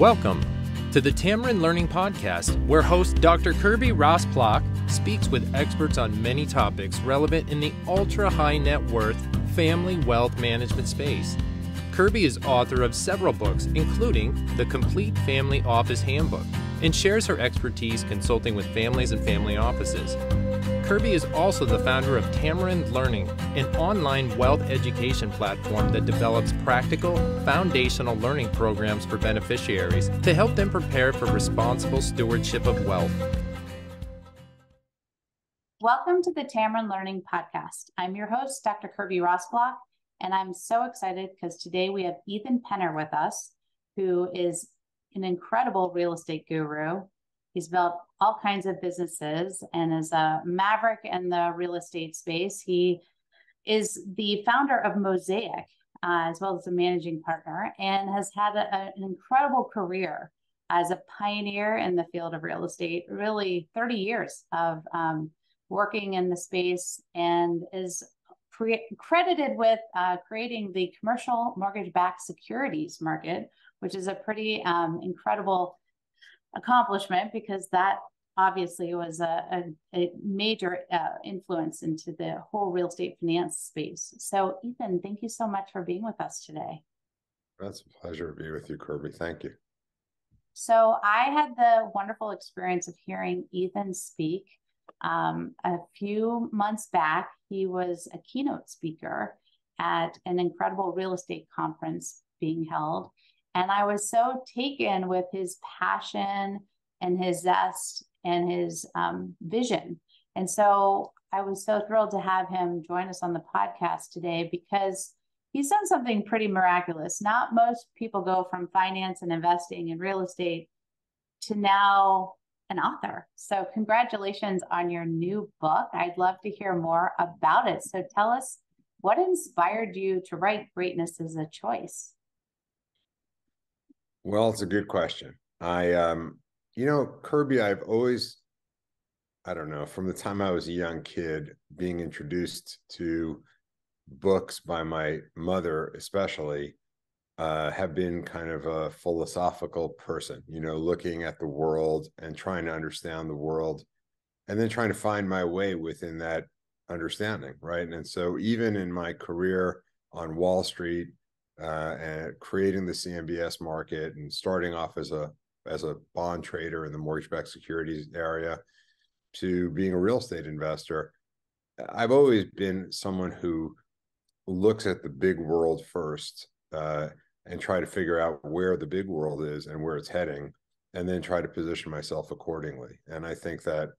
Welcome to the Tamarind Learning Podcast, where host Dr. Kirby Rosplock speaks with experts on many topics relevant in the ultra high net worth family wealth management space. Kirby is author of several books, including The Complete Family Office Handbook, and shares her expertise consulting with families and family offices. Kirby is also the founder of Tamarind Learning, an online wealth education platform that develops practical, foundational learning programs for beneficiaries to help them prepare for responsible stewardship of wealth. Welcome to the Tamarind Learning Podcast. I'm your host, Dr. Kirby Rosplock, and I'm so excited because today we have Ethan Penner with us, who is an incredible real estate guru. He's built all kinds of businesses and is a maverick in the real estate space. He is the founder of Mosaic, uh, as well as a managing partner, and has had a, a, an incredible career as a pioneer in the field of real estate, really 30 years of um, working in the space, and is pre- credited with uh, creating the commercial mortgage backed securities market, which is a pretty um, incredible accomplishment because that obviously was a, a, a major uh, influence into the whole real estate finance space. So, Ethan, thank you so much for being with us today. That's a pleasure to be with you, Kirby. Thank you. So, I had the wonderful experience of hearing Ethan speak um, a few months back. He was a keynote speaker at an incredible real estate conference being held. And I was so taken with his passion and his zest and his um, vision. And so I was so thrilled to have him join us on the podcast today because he's done something pretty miraculous. Not most people go from finance and investing in real estate to now an author. So, congratulations on your new book. I'd love to hear more about it. So, tell us what inspired you to write Greatness is a Choice? Well, it's a good question. I, um, you know, Kirby, I've always, I don't know, from the time I was a young kid, being introduced to books by my mother, especially, uh, have been kind of a philosophical person, you know, looking at the world and trying to understand the world and then trying to find my way within that understanding. Right. And so even in my career on Wall Street, uh, and creating the CMBS market and starting off as a as a bond trader in the mortgage-backed securities area to being a real estate investor. I've always been someone who looks at the big world first uh, and try to figure out where the big world is and where it's heading, and then try to position myself accordingly. And I think that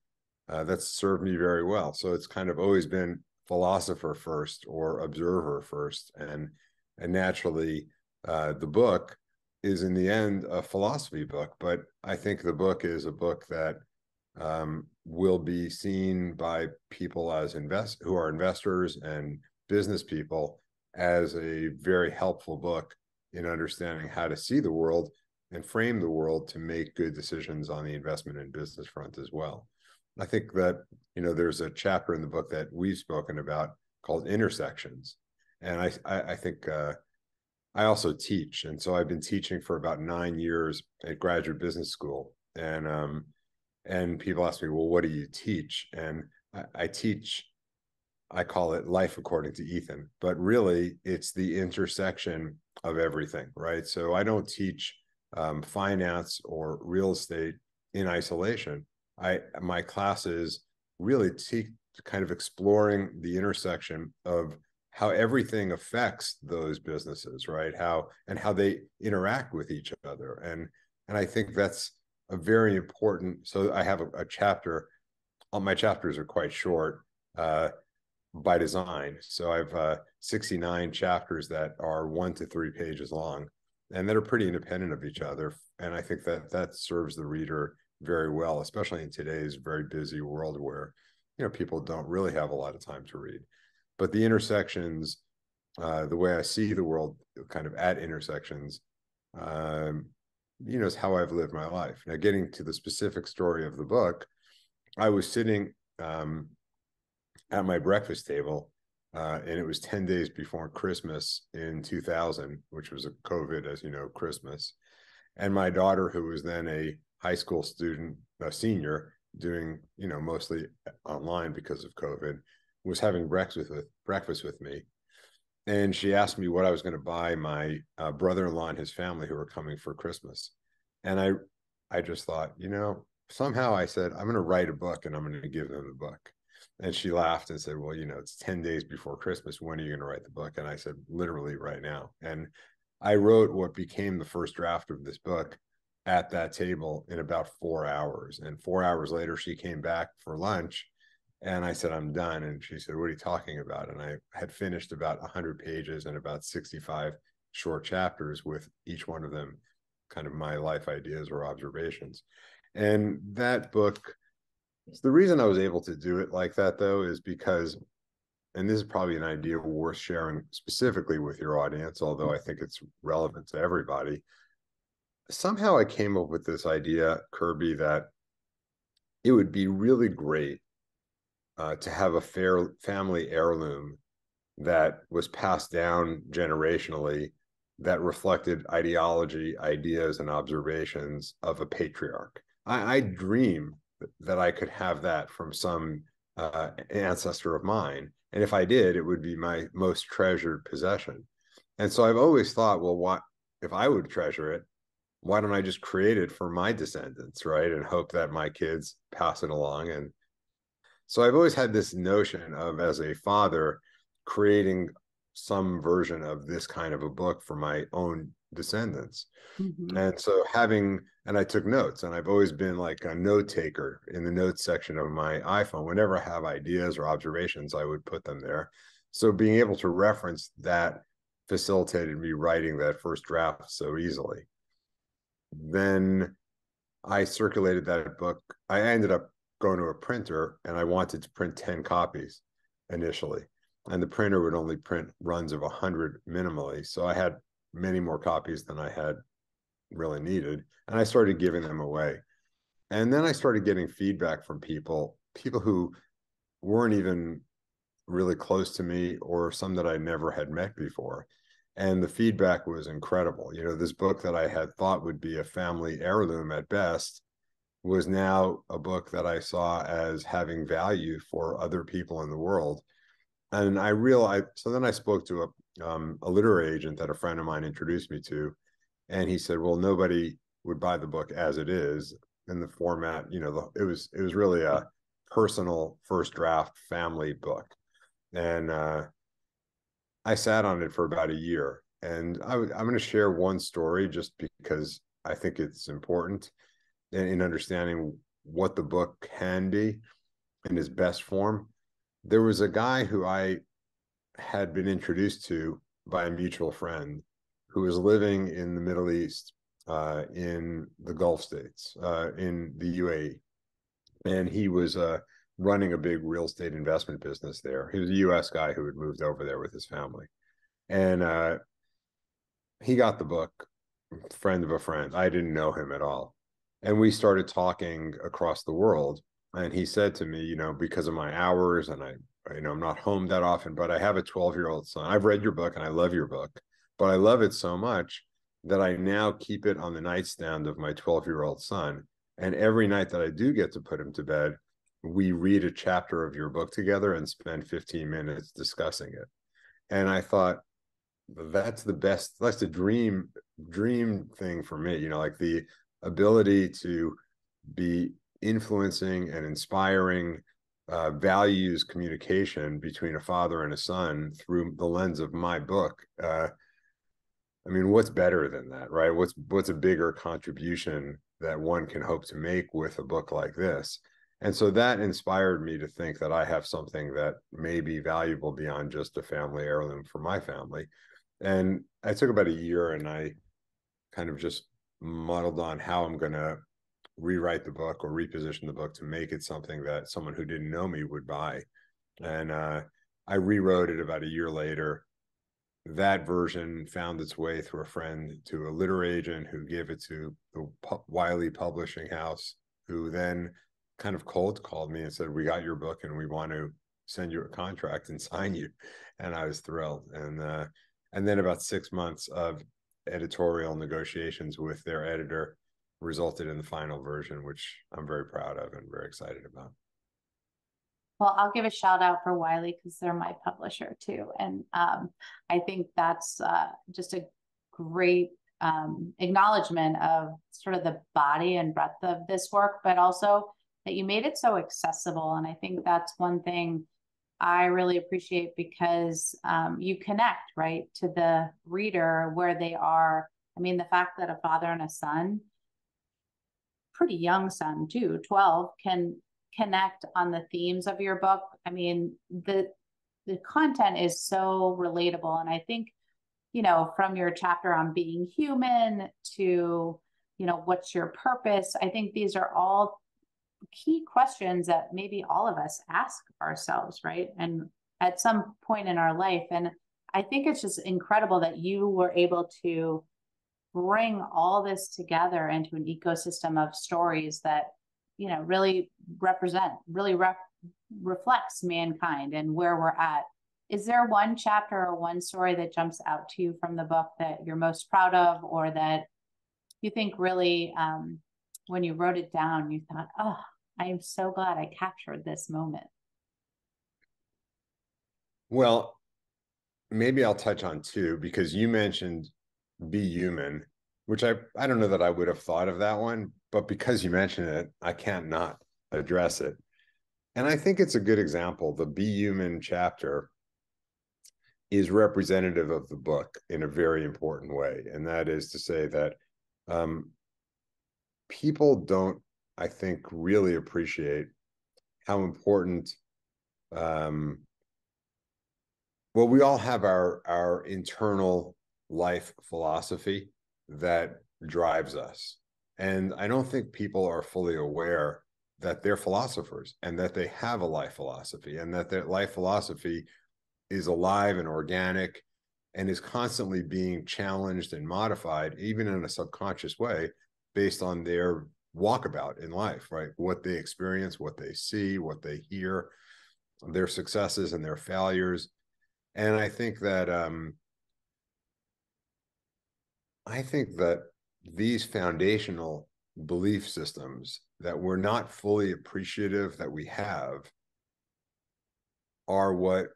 uh, that's served me very well. So it's kind of always been philosopher first or observer first, and and naturally uh, the book is in the end a philosophy book but i think the book is a book that um, will be seen by people as invest who are investors and business people as a very helpful book in understanding how to see the world and frame the world to make good decisions on the investment and business front as well. I think that you know there's a chapter in the book that we've spoken about called intersections and I I, I think uh, I also teach, and so I've been teaching for about nine years at graduate business school, and um, and people ask me, well, what do you teach? And I, I teach, I call it life according to Ethan, but really it's the intersection of everything, right? So I don't teach um, finance or real estate in isolation. I my classes really teach kind of exploring the intersection of how everything affects those businesses right? How and how they interact with each other. And and i think that's a very important so i have a, a chapter all my chapters are quite short uh, by design. So i've uh, 69 chapters that are one to three pages long and that are pretty independent of each other. And i think that that serves the reader very well especially in today's very busy world where you know people don't really have a lot of time to read but the intersections uh, the way i see the world kind of at intersections um, you know is how i've lived my life. Now getting to the specific story of the book i was sitting um, at my breakfast table uh, and it was 10 days before christmas in 2000 which was a covid as you know christmas. And my daughter, who was then a high school student, a senior, doing you know mostly online because of COVID, was having breakfast with breakfast with me, and she asked me what I was going to buy my uh, brother-in-law and his family who were coming for Christmas, and I I just thought, you know, somehow I said I'm going to write a book and I'm going to give them the book, and she laughed and said, well, you know, it's ten days before Christmas. When are you going to write the book? And I said, literally right now, and I wrote what became the first draft of this book at that table in about four hours. And four hours later, she came back for lunch and I said, I'm done. And she said, What are you talking about? And I had finished about 100 pages and about 65 short chapters with each one of them kind of my life ideas or observations. And that book, the reason I was able to do it like that, though, is because, and this is probably an idea worth sharing specifically with your audience, although I think it's relevant to everybody somehow I came up with this idea, Kirby, that it would be really great uh, to have a fair family heirloom that was passed down generationally that reflected ideology, ideas, and observations of a patriarch. I, I dream that I could have that from some uh, ancestor of mine. And if I did, it would be my most treasured possession. And so I've always thought, well, what if I would treasure it? why don't I just create it for my descendants, right? And hope that my kids pass it along. And so I've always had this notion of, as a father, creating some version of this kind of a book for my own descendants. Mm-hmm. And so having, and I took notes, and I've always been like a note taker in the notes section of my iPhone. Whenever I have ideas or observations, I would put them there. So being able to reference that facilitated me writing that first draft so easily then I circulated that book. I ended up going to a printer and I wanted to print 10 copies initially. And the printer would only print runs of 100 minimally. So I had many more copies than I had really needed. And I started giving them away. And then I started getting feedback from people, people who weren't even really close to me or some that I never had met before and the feedback was incredible. You know, this book that I had thought would be a family heirloom at best was now a book that I saw as having value for other people in the world. And I realized, so then I spoke to a, um, a literary agent that a friend of mine introduced me to. And he said, well, nobody would buy the book as it is in the format, you know, the, it was, it was really a personal first draft family book. And, uh, I sat on it for about a year, and I, am going to share one story just because I think it's important in, in understanding what the book can be in its best form. There was a guy who I had been introduced to by a mutual friend who was living in the Middle East, uh, in the Gulf states, uh, in the UAE, and he was uh, running a big real estate investment business there. He was a U.S. guy who had moved over there with his family, and uh, he got the book. Friend of a friend. I didn't know him at all, and we started talking across the world. And he said to me, you know, because of my hours, and I, you know, I'm not home that often, but I have a 12 year old son. I've read your book and I love your book, but I love it so much that I now keep it on the nightstand of my 12 year old son. And every night that I do get to put him to bed, we read a chapter of your book together and spend 15 minutes discussing it. And I thought, that's the best, that's the dream, dream thing for me, you know, like the ability to be influencing and inspiring uh, values communication between a father and a son through the lens of my book. Uh, I mean, what's better than that, right? What's what's a bigger contribution that one can hope to make with a book like this? and so that inspired me to think that I have something that may be valuable beyond just a family heirloom for my family. And I took about a year and I kind of just muddled on how I'm going to rewrite the book or reposition the book to make it something that someone who didn't know me would buy. And uh, I rewrote it about a year later. That version found its way through a friend to a literary agent who gave it to the Wiley Publishing House, who then kind of cold called me and said, "We got your book and we want to send you a contract and sign you," and I was thrilled. And uh, and then about six months of editorial negotiations with their editor resulted in the final version, which I'm very proud of and very excited about. Well, I'll give a shout out for Wiley because they're my publisher too. And um, I think that's uh, just a great um, acknowledgement of sort of the body and breadth of this work, but also that you made it so accessible. And I think that's one thing I really appreciate because um, you connect right to the reader where they are. I mean, the fact that a father and a son, pretty young son too, 12, can connect on the themes of your book. I mean, the the content is so relatable. And I think, you know, from your chapter on being human to, you know, what's your purpose? I think these are all key questions that maybe all of us ask ourselves, right? And at some point in our life. And I think it's just incredible that you were able to bring all this together into an ecosystem of stories that, you know, really represent, really ref- reflects mankind and where we're at. Is there one chapter or one story that jumps out to you from the book that you're most proud of or that you think really um, when you wrote it down, you thought, oh, I am so glad I captured this moment. Well, maybe I'll touch on two because you mentioned be human, which I I don't know that I would have thought of that one, but because you mentioned it, I can't not address it. And I think it's a good example. The be human chapter is representative of the book in a very important way. And that is to say that um, people don't, I think, really appreciate how important. Um, well, we all have our our internal life philosophy that drives us, and I don't think people are fully aware that they're philosophers and that they have a life philosophy and that their life philosophy is alive and organic and is constantly being challenged and modified even in a subconscious way based on their walkabout in life, right? What they experience, what they see, what they hear, their successes and their failures. And I think that um, I think that these foundational belief systems that we're not fully appreciative that we have are what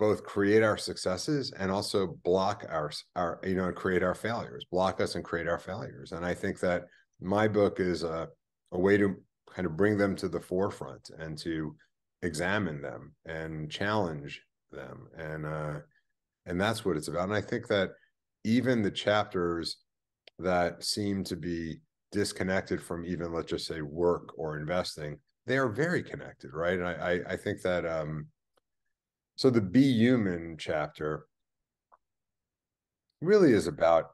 both create our successes and also block our our you know create our failures block us and create our failures. And i think that my book is a, a way to kind of bring them to the forefront and to examine them and challenge them. And uh and that's what it's about. And i think that even the chapters that seem to be disconnected from even let's just say work or investing they are very connected right? And i i, I think that um so the Be Human chapter really is about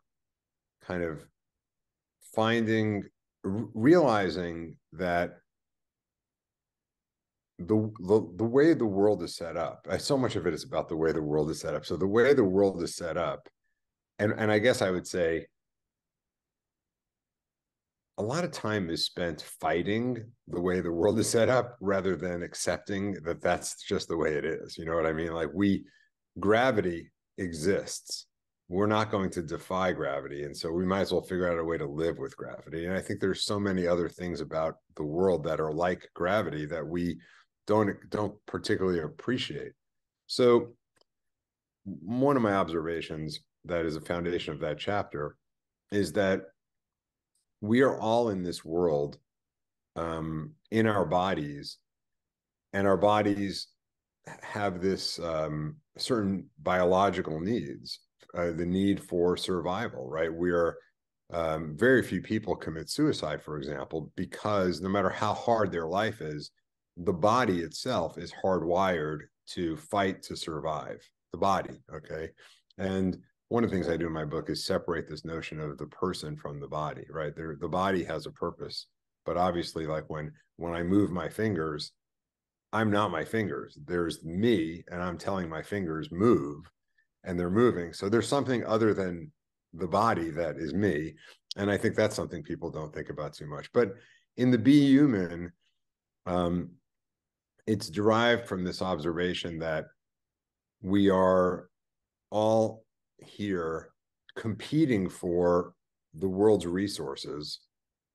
kind of finding, realizing that the, the the way the world is set up uh, so much of it is about the way the world is set up. So the way the world is set up and and i guess i would say a lot of time is spent fighting the way the world is set up rather than accepting that that's just the way it is. You know what I mean? Like we, gravity exists. We're not going to defy gravity. And so we might as well figure out a way to live with gravity. And I think there's so many other things about the world that are like gravity that we don't don't particularly appreciate. So one of my observations that is a foundation of that chapter is that we are all in this world um, in our bodies, and our bodies have this um, certain biological needs, uh, the need for survival, right? We are um, very few people commit suicide, for example, because no matter how hard their life is, the body itself is hardwired to fight to survive. The body, okay, and one of the things I do in my book is separate this notion of the person from the body, right? There, the body has a purpose, but obviously, like when when I move my fingers, I'm not my fingers. There's me, and I'm telling my fingers move, and they're moving. So there's something other than the body that is me, and I think that's something people don't think about too much. But in the Be Human, um, it's derived from this observation that we are all here competing for the world's resources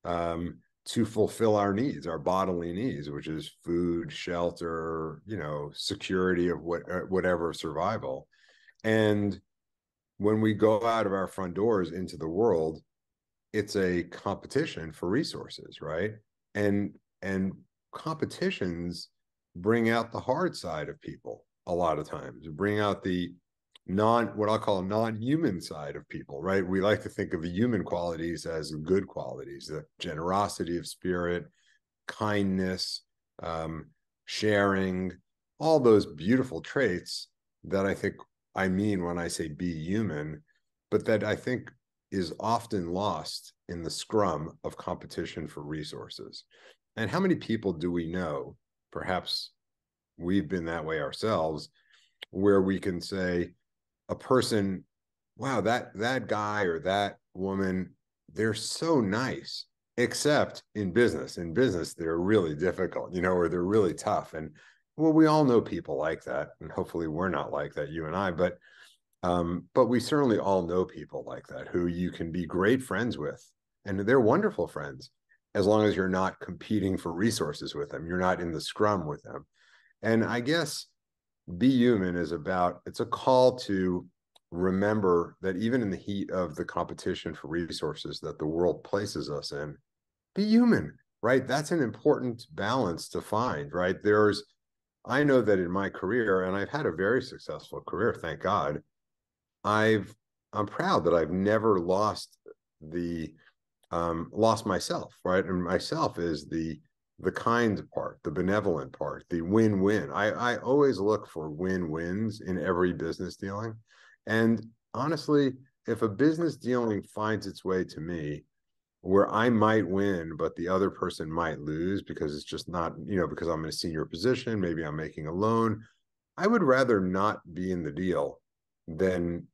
um, to fulfill our needs, our bodily needs, which is food, shelter, you know, security of what uh, whatever survival. And when we go out of our front doors into the world, it's a competition for resources, right? And and competitions bring out the hard side of people a lot of times, bring out the non what I'll call non-human side of people, right? We like to think of the human qualities as good qualities, the generosity of spirit, kindness, um, sharing, all those beautiful traits that I think I mean when I say be human, but that I think is often lost in the scrum of competition for resources. And how many people do we know? Perhaps we've been that way ourselves, where we can say, a person wow that that guy or that woman they're so nice except in business in business they're really difficult you know or they're really tough. And well we all know people like that and hopefully we're not like that you and i but um but we certainly all know people like that who you can be great friends with and they're wonderful friends as long as you're not competing for resources with them you're not in the scrum with them. And i guess be human is about it's a call to remember that even in the heat of the competition for resources that the world places us in be human right? That's an important balance to find right? There's i know that in my career and i've had a very successful career thank god i've i'm proud that i've never lost the um lost myself right? And myself is the the kind part, the benevolent part, the win-win. I, I always look for win-wins in every business dealing. And honestly, if a business dealing finds its way to me where I might win, but the other person might lose because it's just not, you know, because I'm in a senior position, maybe I'm making a loan, I would rather not be in the deal than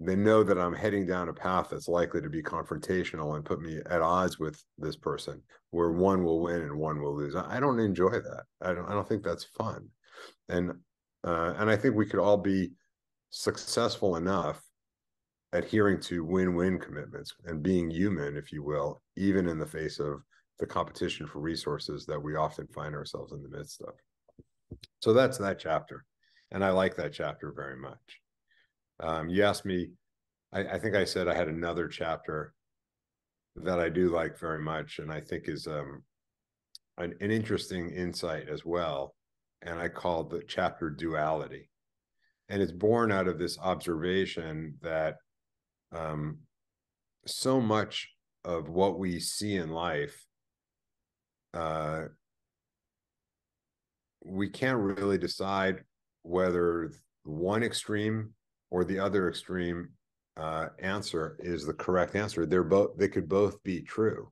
they know that I'm heading down a path that's likely to be confrontational and put me at odds with this person, where one will win and one will lose. I don't enjoy that. I don't. I don't think that's fun, and uh, and I think we could all be successful enough adhering to win-win commitments and being human, if you will, even in the face of the competition for resources that we often find ourselves in the midst of. So that's that chapter, and I like that chapter very much. Um, you asked me, I, I, think I said I had another chapter that I do like very much, and I think is um, an, an interesting insight as well. And I called the chapter duality. And it's born out of this observation that um, so much of what we see in life uh, we can't really decide whether one extreme or the other extreme uh, answer is the correct answer. They're both they could both be true,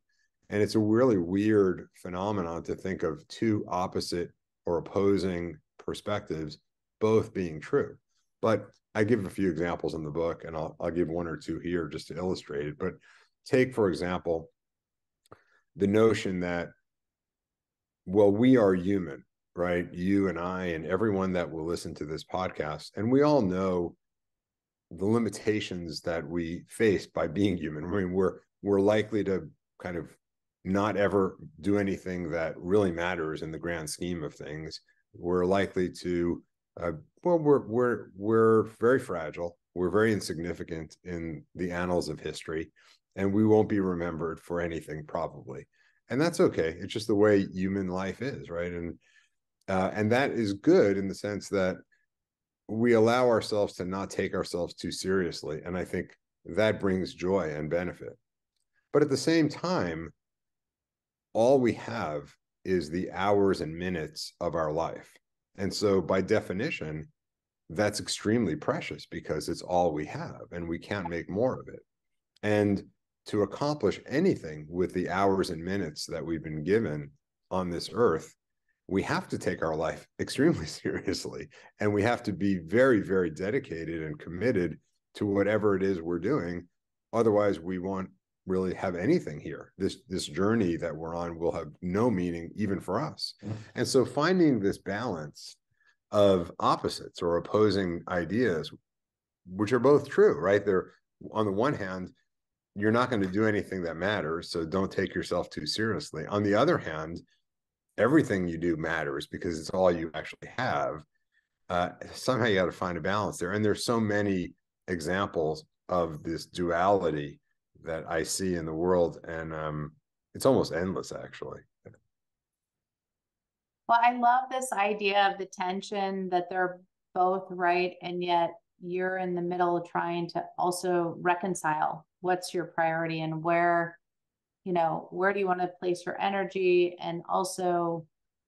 and it's a really weird phenomenon to think of two opposite or opposing perspectives both being true. But I give a few examples in the book, and I'll I'll give one or two here just to illustrate it. But take for example the notion that well we are human right you and i and everyone that will listen to this podcast and we all know the limitations that we face by being human. I mean, we're we're likely to kind of not ever do anything that really matters in the grand scheme of things. We're likely to, uh, well, we're we're we're very fragile. We're very insignificant in the annals of history, and we won't be remembered for anything probably. And that's okay. It's just the way human life is, right? And uh, and that is good in the sense that we allow ourselves to not take ourselves too seriously. And I think that brings joy and benefit. But at the same time, all we have is the hours and minutes of our life. And so, by definition, that's extremely precious because it's all we have and we can't make more of it. And to accomplish anything with the hours and minutes that we've been given on this earth, we have to take our life extremely seriously and we have to be very very dedicated and committed to whatever it is we're doing otherwise we won't really have anything here this this journey that we're on will have no meaning even for us mm-hmm. and so finding this balance of opposites or opposing ideas which are both true right they're on the one hand, you're not going to do anything that matters. So don't take yourself too seriously. On the other hand, everything you do matters because it's all you actually have. Uh, somehow you got to find a balance there. And there's so many examples of this duality that I see in the world. And um, it's almost endless, actually. Well, I love this idea of the tension that they're both right. And yet you're in the middle trying to also reconcile what's your priority and where you know where do you want to place your energy? And also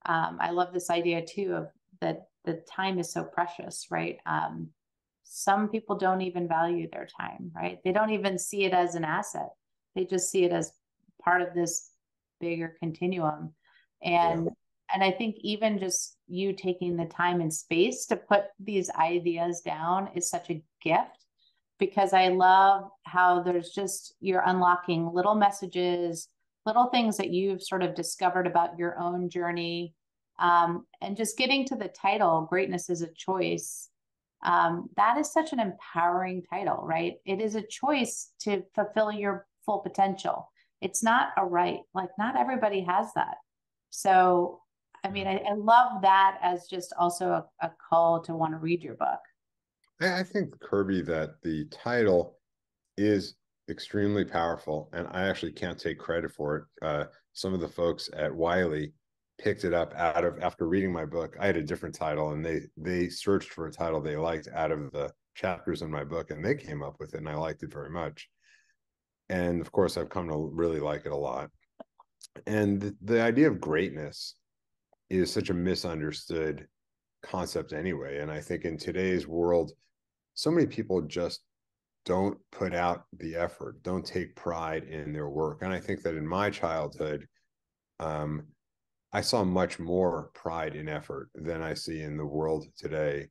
um, i love this idea too of that the time is so precious right? Um, some people don't even value their time right? They don't even see it as an asset. They just see it as part of this bigger continuum. And yeah. and i think even just you taking the time and space to put these ideas down is such a gift because I love how there's just you're unlocking little messages, little things that you've sort of discovered about your own journey. Um, and just getting to the title, Greatness is a Choice. Um, that is such an empowering title, right? It is a choice to fulfill your full potential. It's not a right, like, not everybody has that. So, I mean, I, I love that as just also a, a call to want to read your book. I, I think Kirby that the title is extremely powerful, and I actually can't take credit for it. Uh, some of the folks at Wiley picked it up out of after reading my book. I had a different title, and they they searched for a title they liked out of the chapters in my book, and they came up with it, and I liked it very much. And of course, I've come to really like it a lot. And the, the idea of greatness is such a misunderstood concept anyway. And I think in today's world, so many people just don't put out the effort, don't take pride in their work. And I think that in my childhood, um, I saw much more pride in effort than I see in the world today.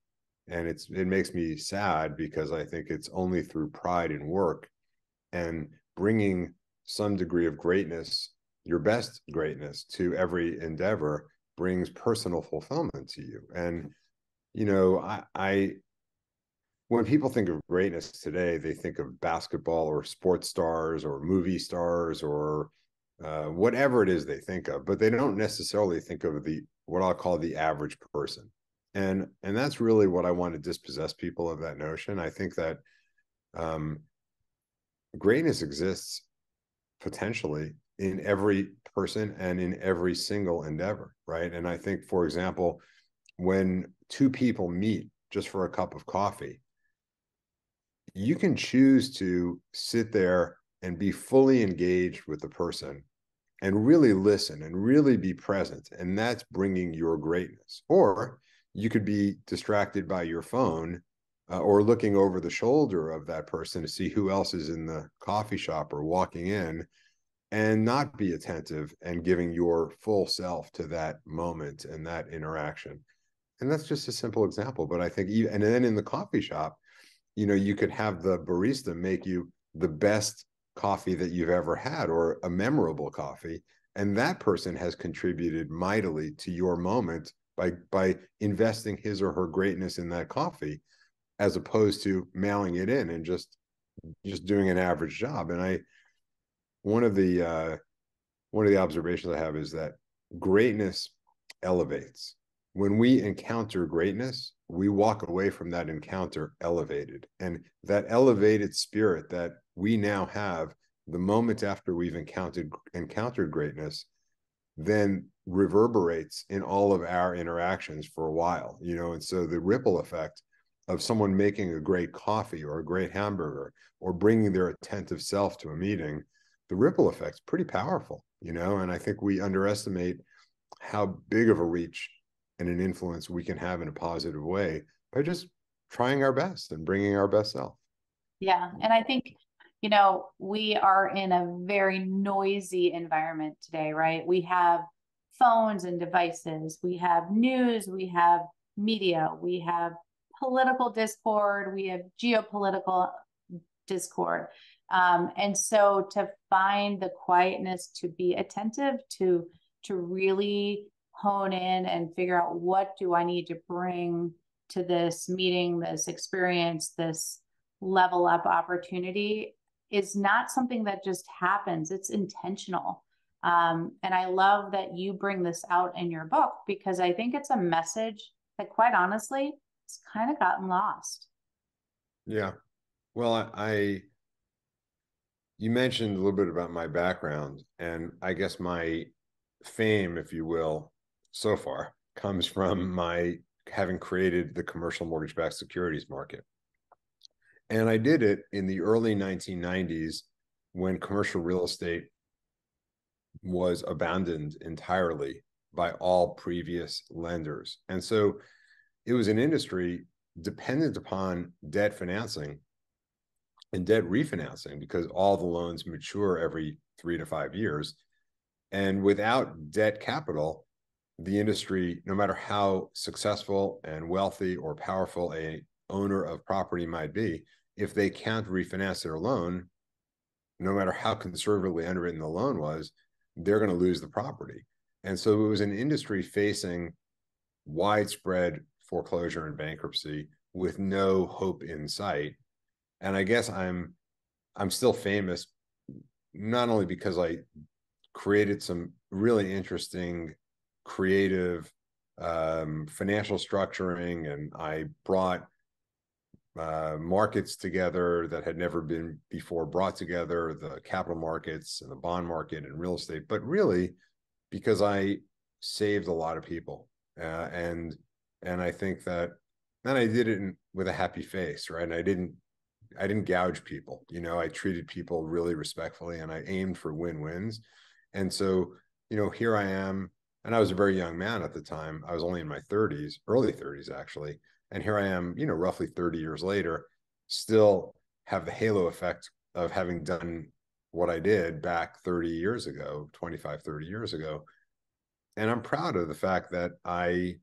And it's it makes me sad because I think it's only through pride in work and bringing some degree of greatness, your best greatness to every endeavor brings personal fulfillment to you. And you know, I, I when people think of greatness today, they think of basketball or sports stars or movie stars or uh, whatever it is they think of, but they don't necessarily think of the what I'll call the average person. And and that's really what I want to dispossess people of that notion. I think that um, greatness exists potentially in every person and in every single endeavor, right? And I think, for example, when two people meet just for a cup of coffee, you can choose to sit there and be fully engaged with the person and really listen and really be present. And that's bringing your greatness. Or you could be distracted by your phone uh, or looking over the shoulder of that person to see who else is in the coffee shop or walking in and not be attentive and giving your full self to that moment and that interaction. And that's just a simple example. But I think, even, and then in the coffee shop, you know you could have the barista make you the best coffee that you've ever had or a memorable coffee. And that person has contributed mightily to your moment by by investing his or her greatness in that coffee as opposed to mailing it in and just just doing an average job. And i one of the uh one of the observations i have is that greatness elevates when we encounter greatness we walk away from that encounter elevated. And that elevated spirit that we now have the moment after we've encountered encountered greatness then reverberates in all of our interactions for a while you know and so the ripple effect of someone making a great coffee or a great hamburger or bringing their attentive self to a meeting the ripple effect's pretty powerful you know and i think we underestimate how big of a reach and an influence we can have in a positive way by just trying our best and bringing our best self. Yeah. And I think, you know, we are in a very noisy environment today, right? We have phones and devices, we have news, we have media, we have political discord, we have geopolitical discord. Um, and so to find the quietness to be attentive to to really hone in and figure out what do I need to bring to this meeting, this experience, this level up opportunity is not something that just happens, it's intentional. Um, and I love that you bring this out in your book because I think it's a message that, quite honestly, it's kind of gotten lost. Yeah. Well, I, I, you mentioned a little bit about my background, and I guess my fame, if you will, so far comes from my having created the commercial mortgage backed securities market. And I did it in the early 1990s when commercial real estate was abandoned entirely by all previous lenders. And so it was an industry dependent upon debt financing and debt refinancing because all the loans mature every three to five years. And without debt capital, the industry, no matter how successful and wealthy or powerful a owner of property might be, if they can't refinance their loan, no matter how conservatively underwritten the loan was, they're going to lose the property. And so it was an industry facing widespread foreclosure and bankruptcy with no hope in sight. And I guess I'm I'm still famous not only because I created some really interesting creative um, financial structuring and I brought uh, markets together that had never been before brought together the capital markets and the bond market and real estate but really because i saved a lot of people uh, and and i think that then i did it in, with a happy face right? And i didn't i didn't gouge people you know? I treated people really respectfully and i aimed for win-wins. And so you know here i am and i was a very young man at the time. I was only in my 30s early 30s actually. And here i am you know roughly 30 years later still have the halo effect of having done what i did back 30 years ago 25 30 years ago. And i'm proud of the fact that i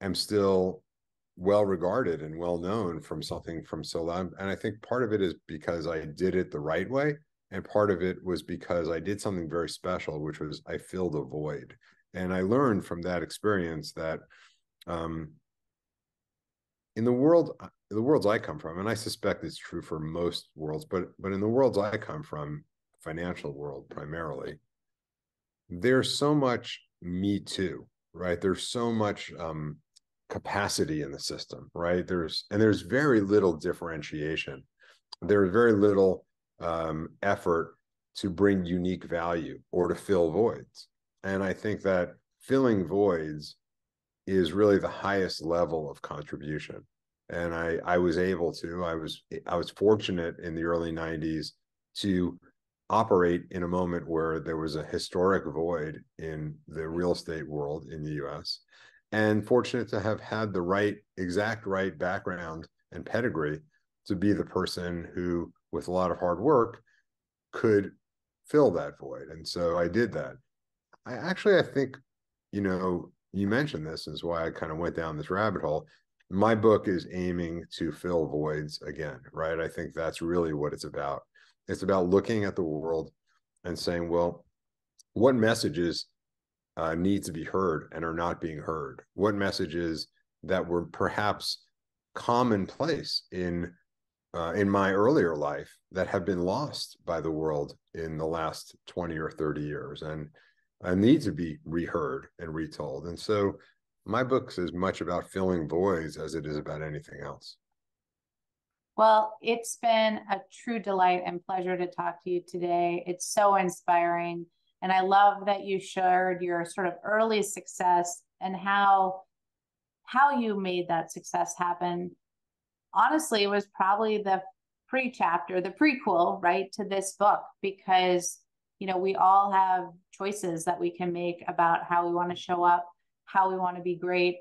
am still well regarded and well known from something from so long. And i think part of it is because i did it the right way and part of it was because i did something very special which was i filled a void and i learned from that experience that um, in the world uh, the worlds i come from and i suspect it's true for most worlds but but in the worlds i come from financial world primarily there's so much me too right? There's so much um, capacity in the system right? There's and there's very little differentiation. There's very little um, effort to bring unique value or to fill voids. And i think that filling voids is really the highest level of contribution. And i i was able to i was i was fortunate in the early 90s to operate in a moment where there was a historic void in the real estate world in the US and fortunate to have had the right exact right background and pedigree to be the person who with a lot of hard work could fill that void and so i did that i actually i think you know you mentioned this is why I kind of went down this rabbit hole. My book is aiming to fill voids again, right? I think that's really what it's about. It's about looking at the world and saying, well, what messages uh, need to be heard and are not being heard? What messages that were perhaps commonplace in uh, in my earlier life that have been lost by the world in the last 20 or 30 years and uh, need to be reheard and retold. And so my book's as much about filling voids as it is about anything else. Well, it's been a true delight and pleasure to talk to you today. It's so inspiring. And I love that you shared your sort of early success and how how you made that success happen. Honestly, it was probably the pre-chapter, the prequel, right, to this book because you know, we all have choices that we can make about how we want to show up, how we want to be great,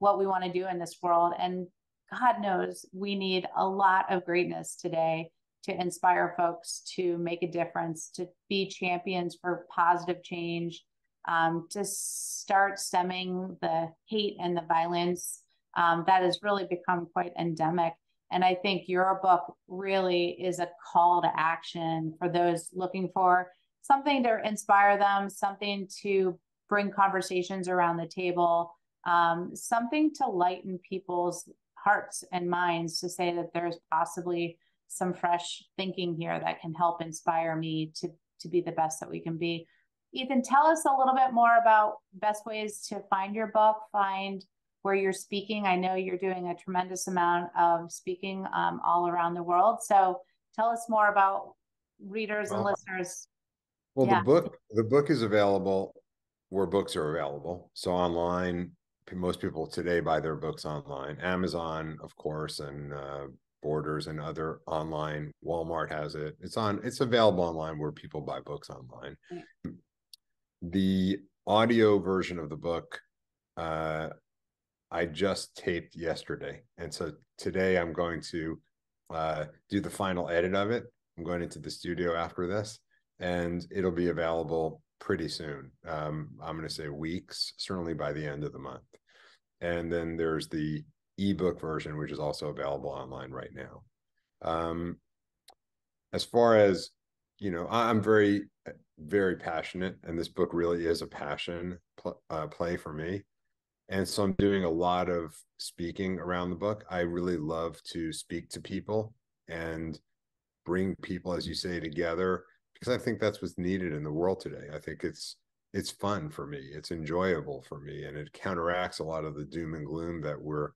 what we want to do in this world. And God knows we need a lot of greatness today to inspire folks to make a difference, to be champions for positive change, um, to start stemming the hate and the violence um, that has really become quite endemic. And I think your book really is a call to action for those looking for something to inspire them, something to bring conversations around the table, um, something to lighten people's hearts and minds to say that there's possibly some fresh thinking here that can help inspire me to to be the best that we can be. Ethan, tell us a little bit more about best ways to find your book, find where you're speaking. I know you're doing a tremendous amount of speaking um, all around the world. So tell us more about readers well, and listeners. Well, yeah. the book the book is available where books are available. So online, most people today buy their books online. Amazon, of course, and uh, Borders and other online. Walmart has it. It's on. It's available online where people buy books online. The audio version of the book, uh, I just taped yesterday, and so today I'm going to uh, do the final edit of it. I'm going into the studio after this, and it'll be available pretty soon. Um, I'm going to say weeks, certainly by the end of the month. And then there's the ebook version, which is also available online right now. Um, as far as you know, I'm very, very passionate, and this book really is a passion pl- uh, play for me. And so I'm doing a lot of speaking around the book. I really love to speak to people and bring people, as you say, together because I think that's what's needed in the world today. I think it's it's fun for me, it's enjoyable for me, and it counteracts a lot of the doom and gloom that we're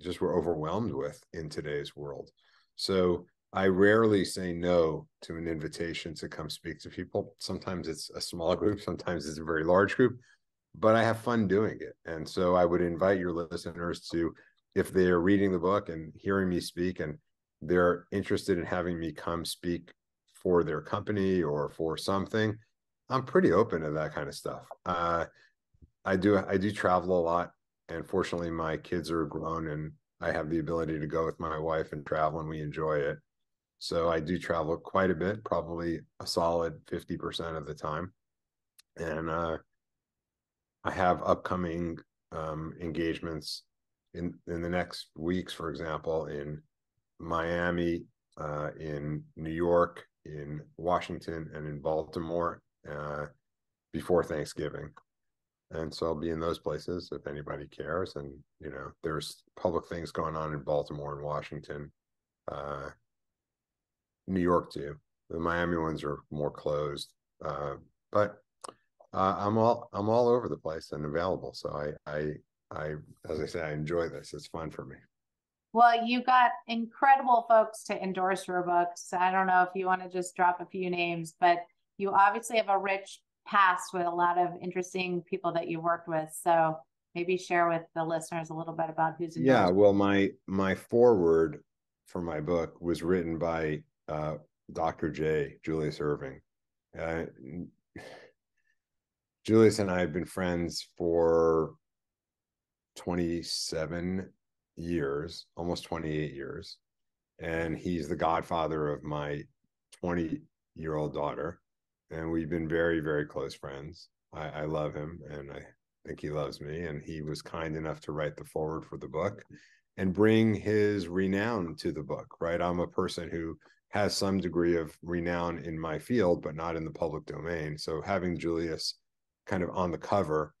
just we're overwhelmed with in today's world. So I rarely say no to an invitation to come speak to people. Sometimes it's a small group, sometimes it's a very large group, but I have fun doing it. And so I would invite your listeners to, if they are reading the book and hearing me speak and they're interested in having me come speak for their company or for something, I'm pretty open to that kind of stuff. Uh, I do I do travel a lot, and fortunately, my kids are grown, and I have the ability to go with my wife and travel, and we enjoy it. So I do travel quite a bit, probably a solid fifty percent of the time, and uh, I have upcoming um, engagements in in the next weeks, for example, in Miami, uh, in New York, in Washington and in Baltimore uh, before Thanksgiving. And so I'll be in those places if anybody cares. And, you know, there's public things going on in Baltimore and Washington, uh, New York too. The Miami ones are more closed. Uh, but uh, I'm all I'm all over the place and available. So I I I as I say, I enjoy this. It's fun for me. Well, you got incredible folks to endorse your books. I don't know if you want to just drop a few names, but you obviously have a rich past with a lot of interesting people that you worked with. So maybe share with the listeners a little bit about who's in. yeah well my my foreword for my book was written by uh, dr j julius erving uh, julius and i have been friends for 27 years, almost 28 years. And he's the godfather of my 20 year old daughter. And we've been very, very close friends. I, I love him and I think he loves me. And he was kind enough to write the foreword for the book and bring his renown to the book, right? I'm a person who has some degree of renown in my field, but not in the public domain. So having Julius kind of on the cover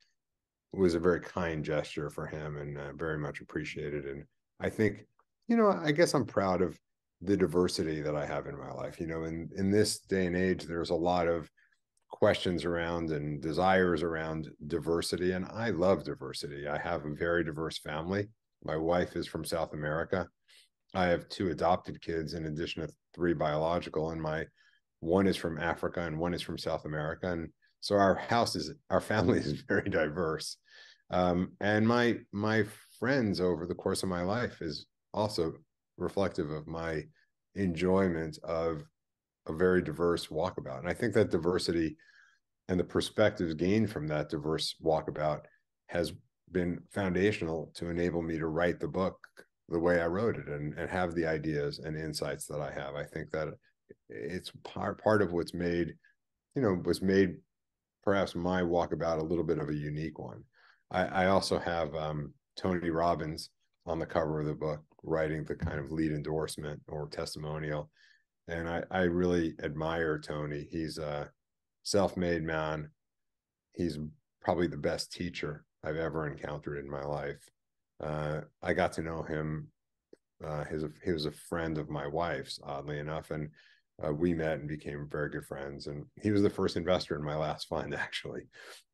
was a very kind gesture for him and uh, very much appreciated. And I think, you know, I guess I'm proud of the diversity that I have in my life. You know, in in this day and age, there's a lot of questions around and desires around diversity, and I love diversity. I have a very diverse family. My wife is from South America. I have two adopted kids in addition to three biological, and my one is from Africa and one is from South America. And so our house is our family is very diverse. Um, and my my friends over the course of my life is also reflective of my enjoyment of a very diverse walkabout. And i think that diversity and the perspectives gained from that diverse walkabout has been foundational to enable me to write the book the way i wrote it and, and have the ideas and insights that i have. I think that it's part, part of what's made you know was made perhaps my walkabout a little bit of a unique one. I, I also have um, Tony Robbins on the cover of the book writing the kind of lead endorsement or testimonial. And I, I really admire Tony. He's a self-made man. He's probably the best teacher I've ever encountered in my life. Uh, I got to know him Uh, his he was a friend of my wife's, oddly enough, and uh, we met and became very good friends. And he was the first investor in my last fund, actually.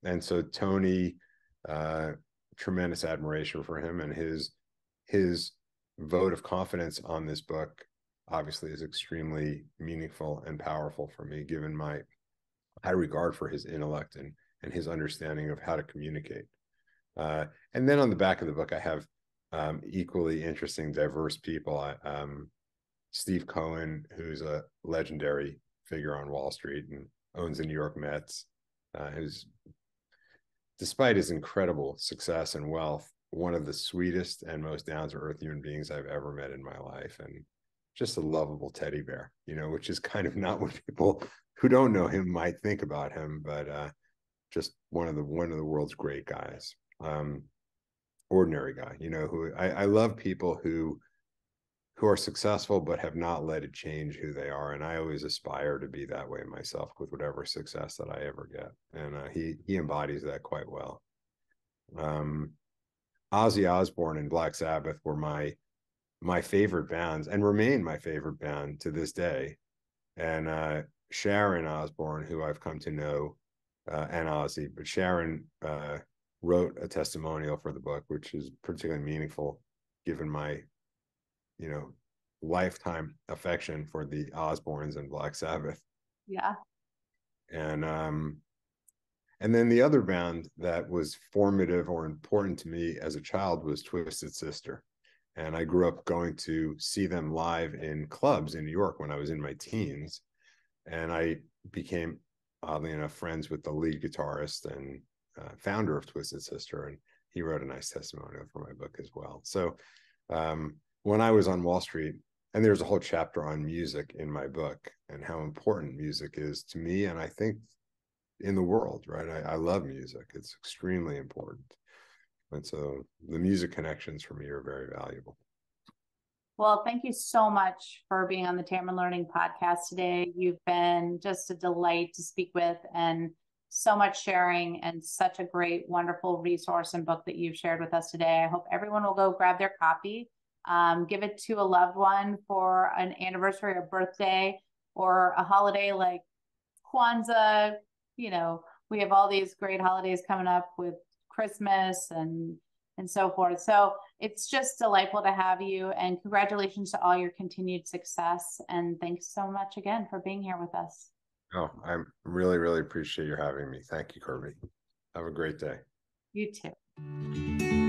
And so Tony, uh, tremendous admiration for him and his his vote of confidence on this book obviously is extremely meaningful and powerful for me given my high regard for his intellect and and his understanding of how to communicate uh, and then on the back of the book i have um, equally interesting diverse people I, um, steve cohen who's a legendary figure on wall street and owns the new york mets uh, who's despite his incredible success and wealth one of the sweetest and most down to earth human beings I've ever met in my life. And just a lovable teddy bear, you know, which is kind of not what people who don't know him might think about him, but uh, just one of the one of the world's great guys. Um, ordinary guy, you know, who I, I love people who who are successful but have not let it change who they are. And I always aspire to be that way myself with whatever success that I ever get. And uh, he he embodies that quite well. Um, Ozzy Osbourne and Black Sabbath were my my favorite bands and remain my favorite band to this day. And uh, Sharon Osbourne, who I've come to know, uh, and Ozzy, but Sharon uh, wrote a testimonial for the book, which is particularly meaningful given my, you know, lifetime affection for the Osbournes and Black Sabbath. Yeah. And um, and then the other band that was formative or important to me as a child was Twisted Sister. And I grew up going to see them live in clubs in New York when I was in my teens. And I became, oddly enough, friends with the lead guitarist and uh, founder of Twisted Sister. And he wrote a nice testimonial for my book as well. So um, when I was on Wall Street, and there's a whole chapter on music in my book and how important music is to me. And I think in the world, right? I, I love music. It's extremely important. And so the music connections for me are very valuable. Well, thank you so much for being on the Tamarind Learning podcast today. You've been just a delight to speak with and so much sharing and such a great, wonderful resource and book that you've shared with us today. I hope everyone will go grab their copy, um, give it to a loved one for an anniversary or birthday or a holiday like Kwanzaa, you know, we have all these great holidays coming up with Christmas and and so forth. So it's just delightful to have you and congratulations to all your continued success. And thanks so much again for being here with us. Oh, I really, really appreciate you having me. Thank you, Kirby. Have a great day. You too.